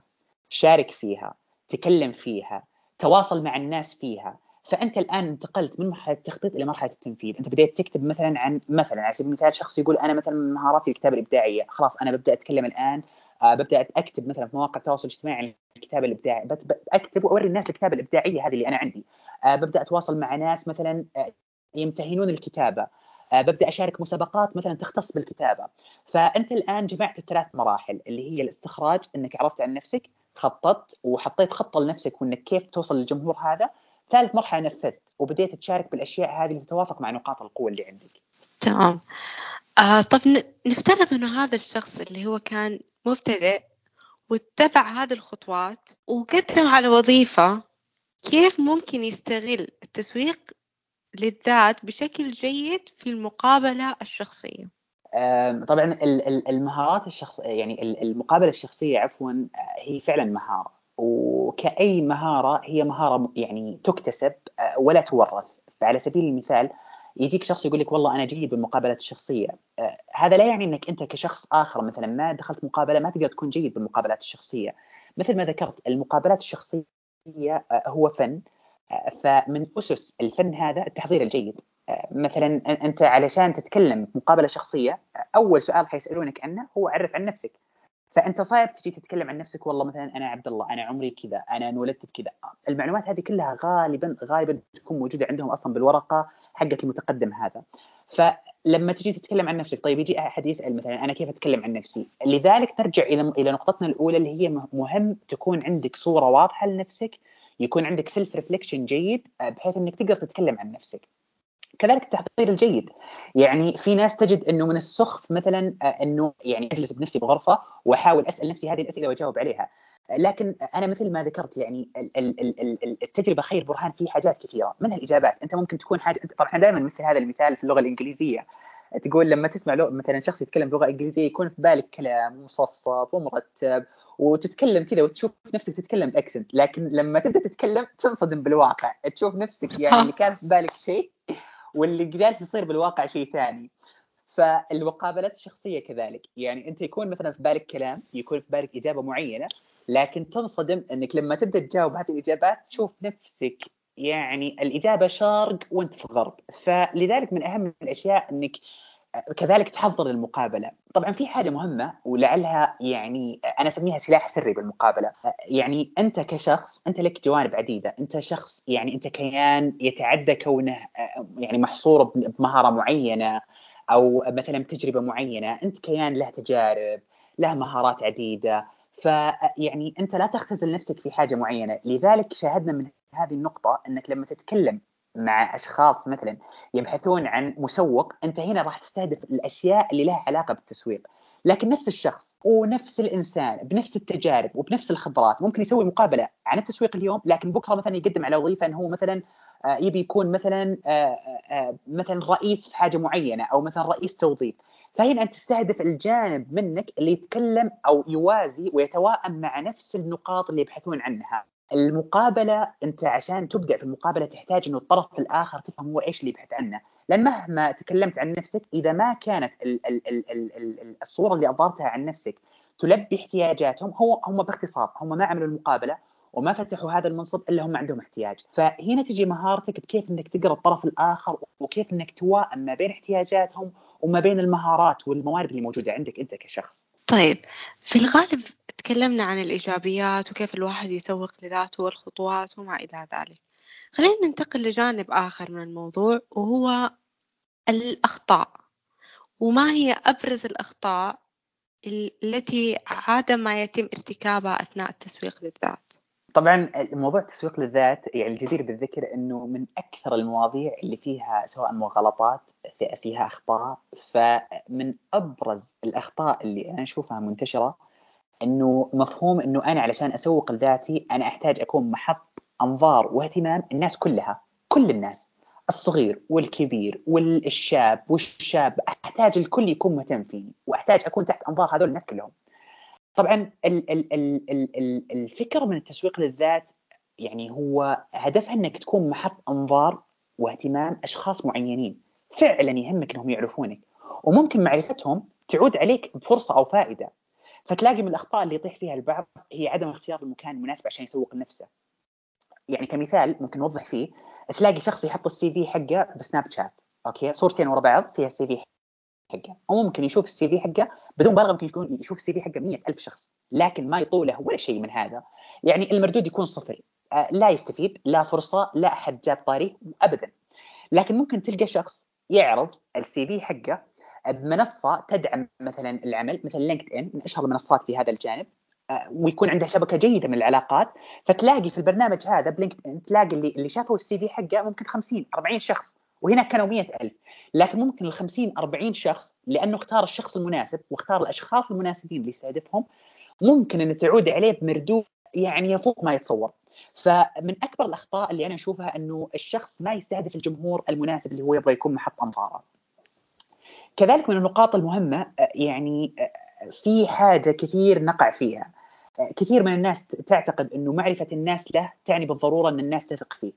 شارك فيها تكلم فيها تواصل مع الناس فيها. فأنت الآن انتقلت من مرحلة التخطيط إلى مرحلة التنفيذ. أنت بديت تكتب مثلا عن مثلا على سبيل المثال شخص يقول أنا مثلا مهاراتي الكتابة الإبداعية خلاص أنا ببدأ أتكلم الآن ببدأ أكتب مثلا في مواقع التواصل الاجتماعي عن الكتابة الإبداعية. أكتب وأوري الناس الكتابة الإبداعية هذه اللي أنا عندي. آه ببدأ أتواصل مع ناس مثلا آه يمتهنون الكتابة. آه ببدأ أشارك مسابقات مثلا تختص بالكتابة. فأنت الآن جمعت الثلاث مراحل اللي هي الاستخراج إنك عرفت عن نفسك خططت وحطيت خطة لنفسك وإنك كيف توصل للجمهور هذا. ثالث مرحلة نفذت وبديت تشارك بالأشياء هذه اللي تتوافق مع نقاط القوة اللي عندك. تمام. آه طب نفترض إنه هذا الشخص اللي هو كان مبتدئ واتبع هذه الخطوات وقدم على وظيفة كيف ممكن يستغل التسويق للذات بشكل جيد في المقابلة الشخصية. طبعا المهارات الشخصية يعني المقابلة الشخصية عفوا هي فعلا مهارة. وكأي مهارة هي مهارة يعني تكتسب أه، ولا تورث. فعلى سبيل المثال يجيك شخص يقول لك والله أنا جيد بالمقابلات الشخصية. آه هذا لا يعني إنك أنت كشخص آخر مثلا ما دخلت مقابلة ما تقدر تكون جيد بالمقابلات الشخصية. مثل ما ذكرت المقابلات الشخصية آه هو فن. آه فمن أسس الفن هذا التحضير الجيد. مثلا أنت علشان تتكلم مقابلة شخصية أول سؤال حيسألونك عنه هو عرف عن نفسك. فأنت صعب تجي تتكلم عن نفسك والله مثلا أنا عبد الله أنا عمري كذا أنا انولدت بكذا. المعلومات هذه كلها غالبا غالبا تكون موجودة عندهم أصلا بالورقة حقت المتقدم هذا. فلما تجي تتكلم عن نفسك طيب يجي أحد يسأل مثلا أنا كيف أتكلم عن نفسي؟ لذلك نرجع إلى إلى نقطتنا الأولى اللي هي مهم تكون عندك صورة واضحة لنفسك يكون عندك self reflection جيد بحيث إنك تقدر تتكلم عن نفسك. كذلك التحضير الجيد. يعني في ناس تجد إنه من السخف مثلا آه، إنه يعني أجلس بنفسي بغرفة وأحاول أسأل نفسي هذه الأسئلة وأجاوب عليها. لكن أنا مثل ما ذكرت يعني التجربة خير برهان في حاجات كثيرة. منها الاجابات أنت ممكن تكون حاجة طبعا دائما مثل هذا المثال في اللغة الإنجليزية. تقول لما تسمع مثلا شخص يتكلم بلغة إنجليزية يكون في بالك كلام مصفصف ومرتب وتتكلم كذا وتشوف نفسك تتكلم بأكسنت. لكن لما تبدأ تتكلم تنصدم بالواقع. تشوف نفسك يعني اللي كان في بالك شيء واللي جالس يصير بالواقع شيء ثاني. فالمقابلات الشخصية كذلك. يعني أنت يكون مثلا في بالك كلام يكون في بالك إجابة معينة لكن تنصدم إنك لما تبدأ تجاوب هذه الإجابات تشوف نفسك يعني الإجابة شرق وأنت في غرب. فلذلك من أهم الأشياء إنك كذلك تحضر المقابلة. طبعا في حاجة مهمة ولعلها يعني أنا أسميها سلاح سري بالمقابلة. يعني أنت كشخص أنت لك جوانب عديدة. أنت شخص يعني أنت كيان يتعدى كونه يعني محصور بمهارة معينة أو مثلا بتجربة معينة. أنت كيان له تجارب له مهارات عديدة. فيعني أنت لا تختزل نفسك في حاجة معينة. لذلك شاهدنا من هذه النقطة أنك لما تتكلم مع أشخاص مثلا يبحثون عن مسوق أنت هنا راح تستهدف الأشياء اللي لها علاقة بالتسويق. لكن نفس الشخص ونفس الإنسان بنفس التجارب وبنفس الخبرات ممكن يسوي مقابلة عن التسويق اليوم لكن بكرة مثلا يقدم على وظيفة انه هو مثلا آه، يبي يكون مثلا آه، آه، مثلا رئيس في حاجة معينة أو مثلا رئيس توظيف. فهنا أنت تستهدف الجانب منك اللي يتكلم أو يوازي ويتوائم مع نفس النقاط اللي يبحثون عنها. المقابلة أنت عشان تبدع في المقابلة تحتاج إنه الطرف الآخر تفهم هو إيش اللي يبحث عنه. لأن مهما تكلمت عن نفسك إذا ما كانت ال ال ال ال ال الصورة اللي أظهرتها عن نفسك تلبي احتياجاتهم هو هم باختصار هم ما عملوا المقابلة وما فتحوا هذا المنصب إلا هم عندهم احتياج. فهنا تجي مهارتك بكيف إنك تقرأ الطرف الآخر وكيف إنك توائم ما بين احتياجاتهم وما بين المهارات والموارد اللي موجودة عندك أنت كشخص. طيب في الغالب تكلمنا عن الإيجابيات وكيف الواحد يسوق لذاته والخطوات وما إلى ذلك. خلينا ننتقل لجانب آخر من الموضوع وهو الأخطاء. وما هي أبرز الأخطاء التي عادة ما يتم ارتكابها أثناء التسويق للذات؟ طبعا موضوع التسويق للذات يعني الجدير بالذكر إنه من أكثر المواضيع اللي فيها سواء مغالطات فيها أخطاء. فمن أبرز الأخطاء اللي أنا أشوفها منتشرة إنه مفهوم إنه أنا علشان اسوق لذاتي أنا أحتاج أكون محط أنظار واهتمام الناس كلها كل الناس الصغير والكبير والشاب والشاب أحتاج الكل يكون مهتم فيني وأحتاج أكون تحت أنظار هذول الناس كلهم. طبعا ال ال ال ال ال الفكرة من التسويق للذات يعني هو هدفها إنك تكون محط أنظار واهتمام أشخاص معينين. فعلا يهمك إنهم يعرفونك. وممكن معرفتهم تعود عليك بفرصة أو فائدة. فتلاقي من الأخطاء اللي يطيح فيها البعض هي عدم اختيار المكان المناسب عشان يسوق لنفسه. يعني كمثال ممكن نوضح فيه تلاقي شخص يحط ال CV حقه ب Snapchat okay؟ صورتين ورا بعض فيها ال CV حقه. أو ممكن يشوف ال CV حقه بدون مبالغه ممكن يكون يشوف ال CV حقه 100000 شخص لكن ما يطوله ولا شيء من هذا. يعني المردود يكون صفر. آه، لا يستفيد لا فرصة لا أحد جاب طاري ابدا. لكن ممكن تلقى شخص يعرض ال CV حقه بمنصة تدعم مثلا العمل مثل LinkedIn من أشهر المنصات في هذا الجانب آه، ويكون عندها شبكة جيدة من العلاقات. فتلاقي في البرنامج هذا ب LinkedIn تلاقي اللي اللي شافوا ال CV حقه ممكن 50 40 شخص وهناك كانوا 100000 لكن ممكن ال 50 40 شخص لأنه اختار الشخص المناسب واختار الأشخاص المناسبين اللي يستهدفهم ممكن إن تعود عليه بمردود يعني يفوق ما يتصور. فمن أكبر الأخطاء اللي أنا أشوفها إنه الشخص ما يستهدف الجمهور المناسب اللي هو يبغى يكون محط انظاره كذلك من النقاط المهمة يعني في حاجة كثير نقع فيها. كثير من الناس تعتقد إنه معرفة الناس له تعني بالضرورة إن الناس تثق فيه.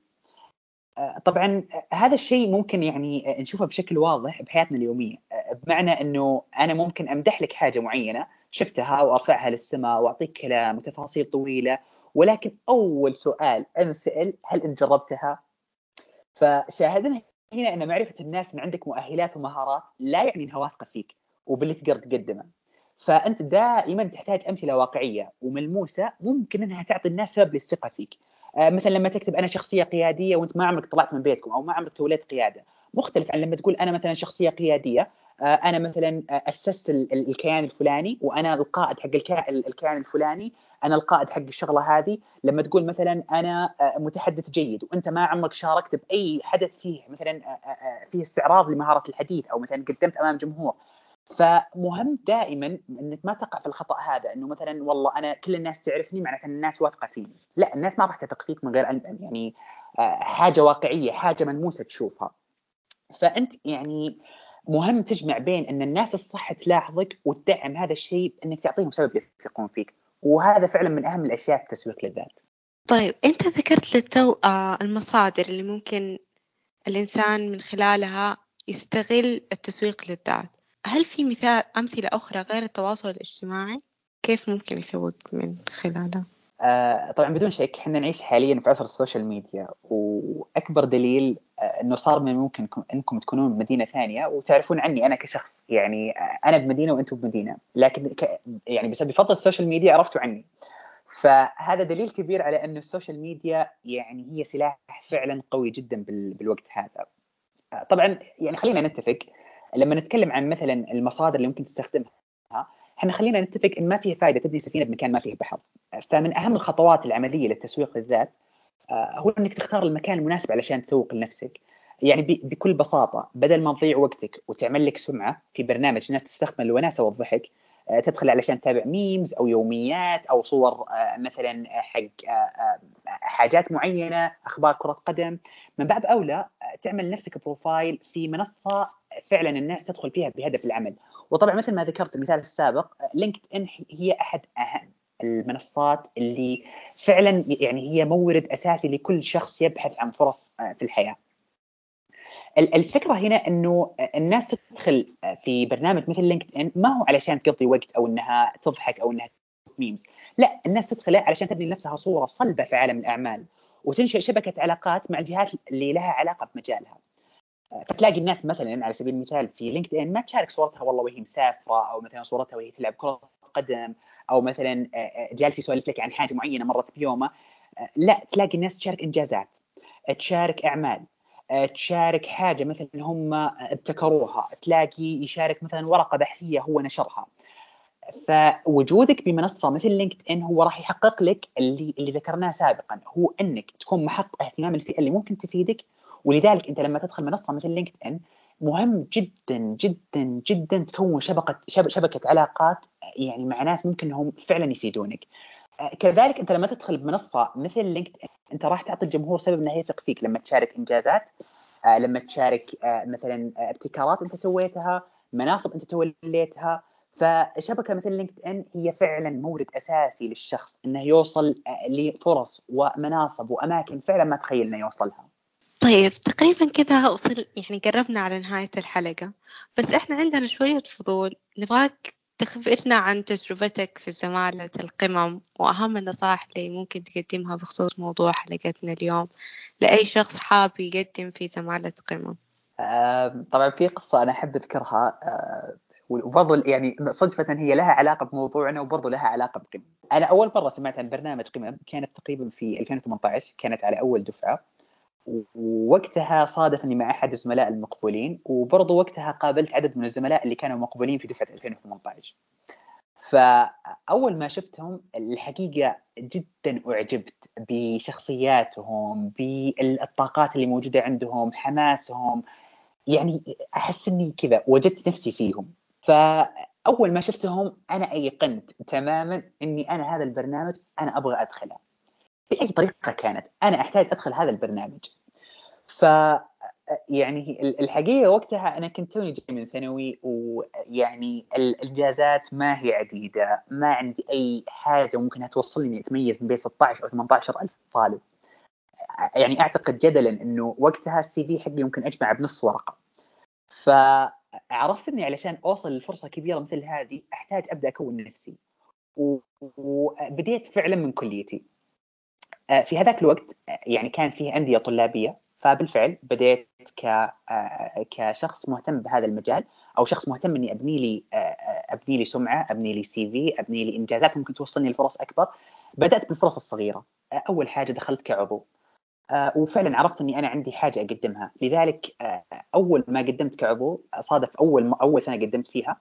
طبعا هذا الشيء ممكن يعني نشوفه بشكل واضح بحياتنا اليومية. بمعنى إنه أنا ممكن أمدح لك حاجة معينة شفتها وأرفعها للسماء وأعطيك كلام وتفاصيل طويلة ولكن أول سؤال أنسأل هل انت جربتها؟ فشاهدنا هنا ان معرفة الناس ان عندك مؤهلات ومهارات لا يعني إنها واثقة فيك وباللي تقدر تقدمه. فأنت دائما تحتاج أمثلة واقعية وملموسة ممكن إنها تعطي الناس سبب للثقة فيك. آه مثلا لما تكتب أنا شخصية قيادية وأنت ما عمرك طلعت من بيتكم أو ما عمرك توليت قيادة. مختلف عن لما تقول أنا مثلا شخصية قيادية آه أنا مثلا أسست الكيان الفلاني وأنا القائد حق الكيان الفلاني أنا القائد حق الشغلة هذه لما تقول مثلا أنا آه، متحدث جيد وأنت ما عمرك شاركت بأي حدث فيه مثلا آه، آه، فيه استعراض لمهارة الحديث أو مثلا قدمت أمام جمهور. فمهم دائما إنك ما تقع في الخطأ هذا إنه مثلا والله أنا كل الناس تعرفني معناته الناس واثقة فيني. لا الناس ما راح تثق فيك من غير يعني حاجة واقعية حاجة ملموسة تشوفها. فأنت يعني مهم تجمع بين إن الناس الصح تلاحظك وتدعم هذا الشيء إنك تعطيهم سبب يثقون فيك. وهذا فعلا من أهم الأشياء في التسويق للذات. طيب أنت ذكرت للتو آه، المصادر اللي ممكن الإنسان من خلالها يستغل التسويق للذات. هل في مثال أمثلة أخرى غير التواصل الاجتماعي؟ كيف ممكن يسوق من خلالها؟ طبعا بدون شك إحنا نعيش حاليا في عصر ال social media وأكبر دليل آه إنه صار من ممكن إنكم تكونون بمدينة ثانية وتعرفون عني أنا كشخص يعني آه أنا بمدينة وأنتم بمدينة لكن ك يعني بس بفضل ال social media عرفتوا عني. فهذا دليل كبير على إنه ال social media يعني هي سلاح فعلا قوي جدا بالوقت هذا. آه، طبعا يعني خلينا نتفق لما نتكلم عن مثلا المصادر اللي ممكن تستخدمها إحنا خلينا نتفق إن ما فيه فائده تبني سفينة بمكان ما فيه بحر. فمن أهم الخطوات العملية للتسويق للذات آه، هو إنك تختار المكان المناسب علشان تسوق لنفسك. يعني بكل بساطة بدل ما تضيع وقتك وتعمل لك سمعة في برنامج الناس تستخدم الوناسه والضحك آه، تدخل علشان تتابع ميمز أو يوميات أو صور آه، مثلا حق حاجات معينة أخبار كرة قدم. من باب أولى تعمل نفسك profile في منصة فعلا الناس تدخل فيها بهدف العمل. وطبعا مثل ما ذكرت المثال السابق LinkedIn هي أحد أهم المنصات اللي فعلا يعني هي مورد أساسي لكل شخص يبحث عن فرص آه، في الحياة. الفكرة هنا إنه الناس تدخل في برنامج مثل LinkedIn ما هو علشان تقضي وقت أو إنها تضحك أو إنها memes لا الناس تدخل علشان تبني لنفسها صورة صلبة في عالم الأعمال وتنشئ شبكة علاقات مع الجهات اللي لها علاقة بمجالها فتلاقي الناس مثلا على سبيل المثال في LinkedIn ما تشارك صورتها والله وهي مسافرة أو مثلا صورتها وهي تلعب كرة قدم أو مثلا آه، آه، جالس يسولف لك عن حاجة معينة مرت بيومه. آه، لا تلاقي الناس تشارك إنجازات تشارك أعمال تشارك حاجة مثلا هم ابتكروها تلاقي يشارك مثلا ورقة بحثية هو نشرها. فوجودك بمنصة مثل LinkedIn هو راح يحقق لك اللي اللي ذكرناه سابقا هو إنك تكون محط اهتمام الفئة اللي ممكن تفيدك ولذلك أنت لما تدخل منصة مثل LinkedIn مهم جدا جدا جدا تكون شبكة شبكة علاقات يعني مع ناس ممكن انهم فعلا يفيدونك. كذلك أنت لما تدخل بمنصة مثل LinkedIn أنت راح تعطي الجمهور سبب إنه يثق فيك لما تشارك إنجازات آه، لما تشارك آه، مثلا ابتكارات أنت سويتها مناصب أنت توليتها فشبكة مثل LinkedIn هي فعلا مورد أساسي للشخص إنه يوصل لفرص ومناصب وأماكن فعلا ما تخيل انه يوصلها. طيب تقريبا كذا وصل يعني قربنا على نهاية الحلقة. بس إحنا عندنا شوية فضول. نبغاك تخبرنا عن تجربتك في زمالة القمم وأهم النصائح اللي ممكن تقدمها بخصوص موضوع حلقتنا اليوم. لأي شخص حاب يقدم في زمالة قمم طبعا في قصة أنا أحب أذكرها. وبرضه يعني صدفة هي لها علاقة بموضوعنا وبرضه لها علاقة بقمم. أنا أول مرة سمعت عن برنامج قمم كانت تقريبا في 2018 كانت على أول دفعة. ووقتها صادف إني مع أحد الزملاء المقبولين وبرضه وقتها قابلت عدد من الزملاء اللي كانوا مقبولين في دفعة 2018 فأول ما شفتهم الحقيقة جدا أعجبت بشخصياتهم بالطاقات اللي موجودة عندهم حماسهم. يعني أحس إني كذا وجدت نفسي فيهم. فأول ما شفتهم أنا أيقنت تماما إني أنا هذا البرنامج أنا أبغى أدخله. بأي طريقة كانت أنا أحتاج أدخل هذا البرنامج. ف يعني الحقيقة وقتها أنا كنت توني جاي من ثانوي ويعني الانجازات ما هي عديدة ما عندي أي حاجة ممكن توصلني أتميز من بين 16 أو 18 ألف طالب. يعني أعتقد جدلا إنه وقتها ال CV حقي ممكن أجمع بنص ورقة. فعرفت إني علشان أوصل لفرصة كبيرة مثل هذه أحتاج أبدأ أكون نفسي. وبديت فعلا من كليتي. في هذاك الوقت آه، يعني كان فيه أندية طلابية فبالفعل بديت آه، كشخص مهتم بهذا المجال أو شخص مهتم إني أبني لي أبني لي سمعة أبني لي CV أبني لي إنجازات ممكن توصلني لفرص أكبر. بدأت بالفرص الصغيرة. أول حاجة دخلت كعضو. وفعلا عرفت إني أنا عندي حاجة أقدمها. لذلك أول ما قدمت كعضو صادف أول أول سنة قدمت فيها آه،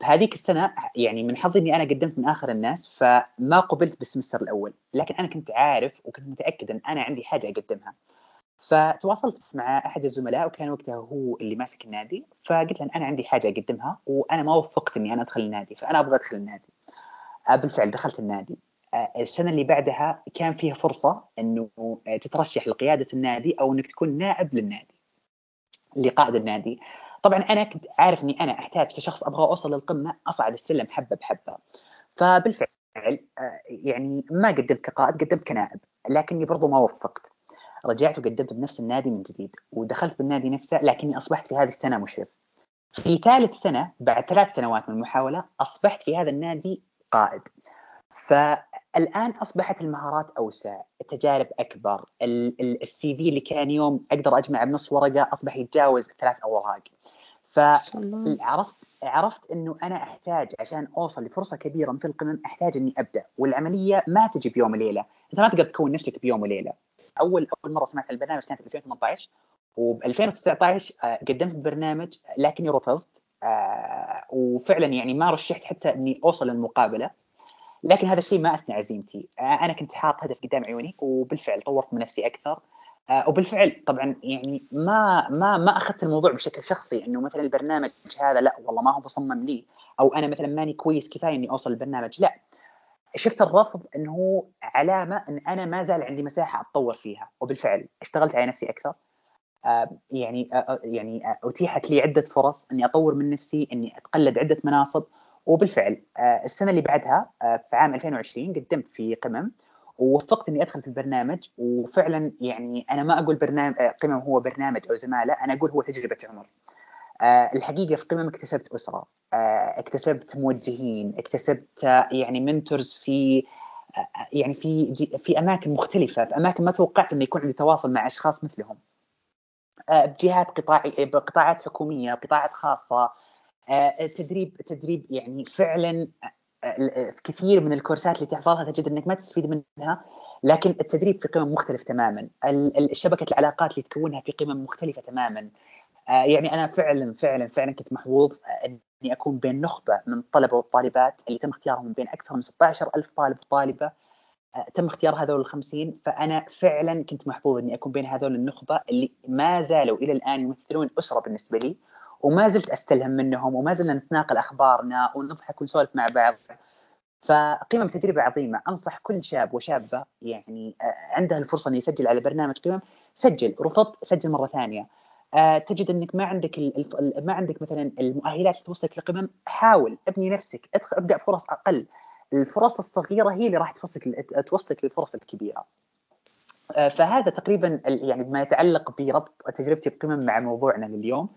بهذيك السنة يعني من حظي إني أنا قدمت من آخر الناس فما قبلت بالسمستر الأول. لكن أنا كنت عارف وكنت متأكد إن أنا عندي حاجة أقدمها. فتواصلت مع أحد الزملاء وكان وقتها هو اللي ماسك النادي. فقلت له أنا عندي حاجة أقدمها وأنا ما وفقت إني أنا أدخل النادي فأنا أبغى أدخل النادي. آه، بالفعل دخلت النادي. آه، السنة اللي بعدها كان فيها فرصة إنه تترشح لقيادة النادي أو إنك تكون نائب للنادي لقائد النادي. طبعا أنا كنت عارف إني أنا أحتاج كشخص أبغى أوصل للقمة أصعد السلم حبة بحبة. فبالفعل آه، يعني ما قدمت كقائد قدمت كنائب لكني برضو ما وفقت. رجعت وقدمت بنفس النادي من جديد ودخلت بالنادي نفسه لكني أصبحت في هذه السنة مشرف. في ثالث سنة بعد ثلاث سنوات من المحاولة أصبحت في هذا النادي قائد. فالان أصبحت المهارات أوسع التجارب أكبر السي في اللي كان يوم أقدر أجمع بنص ورقة أصبح يتجاوز ثلاث أوراق. فعرفت عرفت إنه أنا أحتاج عشان أوصل لفرصة كبيرة مثل القمم أحتاج إني أبدأ والعملية ما تجي بيوم وليلة، أنت ما تقدر تكون نفسك بيوم وليلة. أول أول مرة سمعت البرنامج كانت في 2018 وب 2019 قدمت برنامج لكني رفضت آه، وفعلا يعني ما رشحت حتى إني أوصل للمقابلة. لكن هذا الشيء ما أثنى عزيمتي، آه، أنا كنت حاط هدف قدام عيوني وبالفعل طورت من نفسي أكثر. آه، وبالفعل طبعا يعني ما ما ما أخذت الموضوع بشكل شخصي إنه مثلا البرنامج هذا لا والله ما هو مصمم لي أو أنا مثلا ماني كويس كفاية إني أوصل البرنامج. لا. شفت الرفض إنه علامة إن أنا ما زال عندي مساحة أتطور فيها وبالفعل اشتغلت على نفسي أكثر. آه، يعني يعني أتيحت لي عدة فرص إني أطور من نفسي إني أتقلد عدة مناصب وبالفعل السنة اللي بعدها في عام 2020 قدمت في قمم ووفقت إني أدخل في البرنامج وفعلا يعني أنا ما أقول برنامج قمم هو برنامج أو زمالة أنا أقول هو تجربة عمر. آه، الحقيقة في قمم اكتسبت أسرة آه، اكتسبت موجهين اكتسبت آه، يعني منتورز في يعني في في أماكن مختلفة في أماكن ما توقعت إنه يكون عندي تواصل مع أشخاص مثلهم. بجهات قطاعي بقطاعات حكومية قطاعات خاصة تدريب تدريب يعني فعلا كثير من الكورسات اللي تحفظها تجد إنك ما تستفيد منها لكن التدريب في قمم مختلف تماما. شبكة العلاقات اللي تكونها في قمم مختلفة تماما. آه، يعني أنا فعلا فعلا فعلا كنت محظوظ إني أكون بين نخبة من الطلبة والطالبات اللي تم اختيارهم بين أكثر من 16000 طالب وطالبة آه، تم اختيار هذول ال 50 فأنا فعلا كنت محظوظ إني أكون بين هذول النخبة اللي ما زالوا إلى الآن يمثلون أسرة بالنسبة لي. وما زلت أستلهم منهم وما زلنا نتناقل أخبارنا ونضحك ونسولف مع بعض. فقمم تجربه عظيمة. أنصح كل شاب وشابة يعني آه، عنده الفرصة إنه يسجل على برنامج قمم سجل رفضت سجل مرة ثانية. آه، تجد إنك ما عندك ما عندك مثلا المؤهلات اللي توصلك لقمم. حاول أبني نفسك. ادخل أبدأ بفرص أقل. الفرص الصغيرة هي اللي راح توصلك توصلك للفرص الكبيرة. آه، فهذا تقريبا يعني ما يتعلق بربط تجربتي بقمم مع موضوعنا لليوم.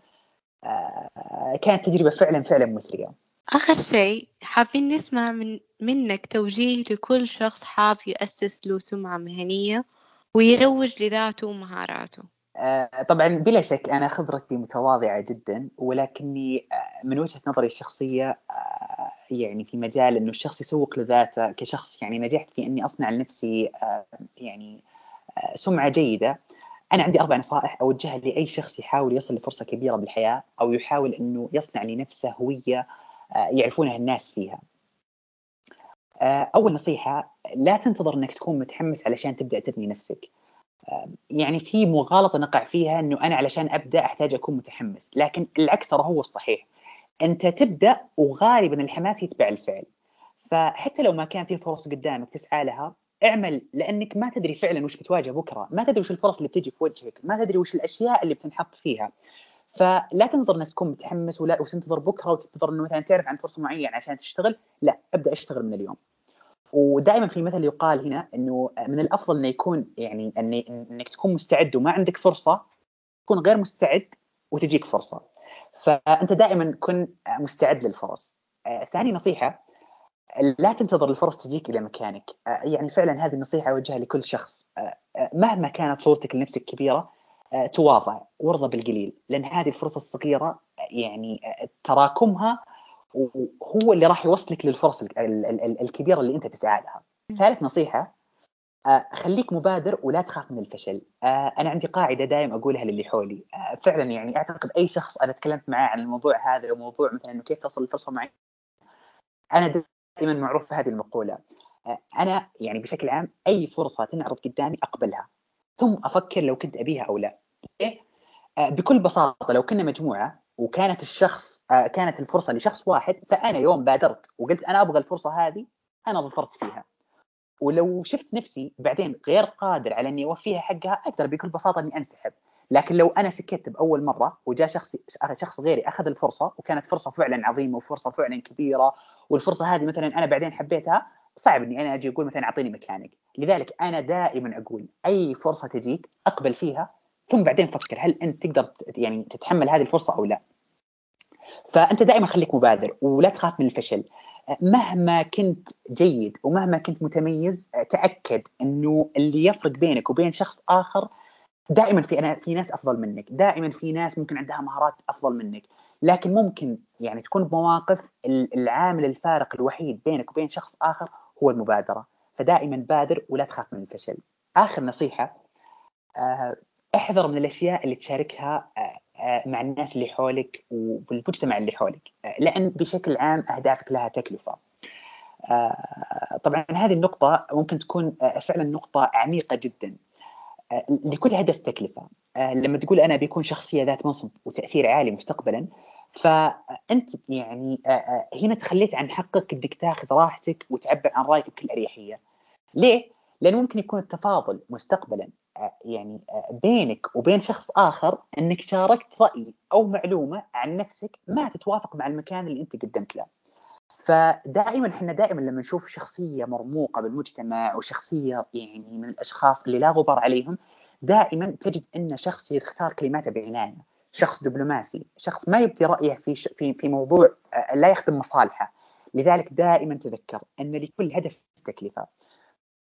كانت تجربة فعلا فعلا مثريه آخر شيء حابين نسمع من منك توجيه لكل شخص حاب يأسس له سمعة مهنية ويروج لذاته ومهاراته. آه، طبعا بلا شك أنا خبرتي متواضعة جدا ولكني آه، من وجهة نظري الشخصية آه، يعني في مجال إنه الشخص يسوق لذاته كشخص يعني نجحت في إني أصنع لنفسي يعني سمعة جيدة. أنا عندي أربع نصائح أوجهها لأي شخص يحاول يصل لفرصة كبيرة بالحياة أو يحاول إنه يصنع لنفسه هوية يعرفونها الناس فيها. أول نصيحة لا تنتظر إنك تكون متحمس علشان تبدأ تبني نفسك. يعني في مغالطة نقع فيها إنه أنا علشان أبدأ أحتاج أكون متحمس لكن العكس ترى هو الصحيح أنت تبدأ وغالبا الحماس يتبع الفعل فحتى لو ما كان في فرص قدامك تسعى لها اعمل لأنك ما تدري فعلا وش بتواجه بكرة ما تدري وش الفرص اللي بتجي في وجهك ما تدري وش الأشياء اللي بتنحط فيها. فلا تنظر إنك تكون متحمس ولا وتنتظر بكرة وتنتظر إنه مثلا تعرف عن فرصة معينة عشان تشتغل لا أبدأ أشتغل من اليوم. ودائما في مثل يقال هنا إنه من الأفضل إنه يكون يعني إنك تكون مستعد وما عندك فرصة تكون غير مستعد وتجيك فرصة. فأنت دائما كن مستعد للفرص. آه، ثاني نصيحة لا تنتظر الفرص تجيك إلى مكانك يعني فعلا هذه النصيحة أوجهها لكل شخص مهما كانت صورتك لنفسك كبيرة تواضع وارضى بالقليل لأن هذه الفرصة الصغيرة يعني تراكمها وهو اللي راح يوصلك للفرص الكبيرة اللي أنت تسعى لها. ثالث نصيحة خليك مبادر ولا تخاف من الفشل. أنا عندي قاعدة دائما أقولها للي حولي، فعلا يعني أعتقد أي شخص أنا تكلمت معاه عن الموضوع هذا وموضوع مثلا إنه كيف تصل لفرصه معينه أنا دائما معروف بهذه المقولة. أنا يعني بشكل عام أي فرصة تنعرض قدامي أقبلها ثم أفكر لو كنت أبيها أو لا. بكل بساطة لو كنا مجموعة وكانت الشخص كانت الفرصة لشخص واحد فأنا يوم بادرت وقلت أنا أبغى الفرصة هذه أنا ظفرت فيها ولو شفت نفسي بعدين غير قادر على إني أوفيها حقها أقدر بكل بساطة إني أنسحب لكن لو أنا سكت بأول مرة وجاء شخص شخص غيري أخذ الفرصة وكانت فرصة فعلا عظيمة وفرصة فعلا كبيرة والفرصة هذه مثلا أنا بعدين حبيتها صعب إني أنا أجي أقول مثلا أعطيني مكانك لذلك أنا دائما أقول أي فرصة تجيك أقبل فيها ثم بعدين فكر هل أنت تقدر يعني تتحمل هذه الفرصة أو لا. فأنت دائما خليك مبادر ولا تخاف من الفشل. مهما كنت جيد ومهما كنت متميز تأكد إنه اللي يفرق بينك وبين شخص آخر دائما في أنا في ناس أفضل منك. دائما في ناس ممكن عندها مهارات أفضل منك. لكن ممكن يعني تكون بمواقف العامل الفارق الوحيد بينك وبين شخص آخر هو المبادرة. فدائما بادر ولا تخاف من الفشل. آخر نصيحة آه، احذر من الأشياء اللي تشاركها آه، آه، مع الناس اللي حولك وبالمجتمع اللي حولك لأن بشكل عام أهدافك لها تكلفة. طبعا هذه النقطة ممكن تكون فعلا نقطة عميقة جدا. لكل هدف تكلفة لما تقول أنا بيكون شخصية ذات منصب وتأثير عالي مستقبلا فأنت يعني هنا تخليت عن حقك أنك تاخذ راحتك وتعبر عن رأيك بكل أريحية ليه؟ لأنه ممكن يكون التفاضل مستقبلا يعني بينك وبين شخص آخر إنك شاركت رأي أو معلومة عن نفسك ما تتوافق مع المكان اللي أنت قدمت له. فدائما إحنا دائما لما نشوف شخصية مرموقة بالمجتمع وشخصية يعني من الأشخاص اللي لا غبار عليهم دائما تجد إن شخص يختار كلماته بعناية شخص دبلوماسي شخص ما يبدي رأيه في في في موضوع آه، لا يخدم مصالحه. لذلك دائما تذكر إن لكل هدف تكلفة.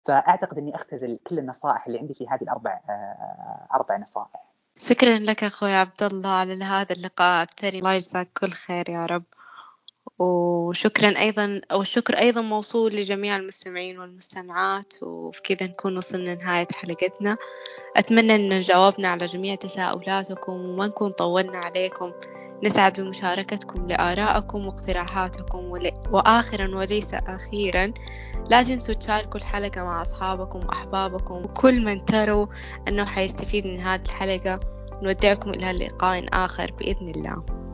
فأعتقد إني أختزل كل النصائح اللي عندي في هذه الأربع آه، أربع نصائح. شكرا لك أخوي عبد الله على هذا اللقاء الثري الله يجزاك كل خير يا رب. وشكرا أيضا أو الشكر أيضا موصول لجميع المستمعين والمستمعات وبكذا نكون وصلنا لنهاية حلقتنا. أتمنى أن جاوبنا على جميع تساؤلاتكم وما نكون طولنا عليكم. نسعد بمشاركتكم لآرائكم واقتراحاتكم وآخرا وليس أخيرا. لا تنسوا تشاركوا الحلقة مع أصحابكم وأحبابكم. وكل من تروا أنه حيستفيد من هذه الحلقة نودعكم إلى لقاء آخر بإذن الله.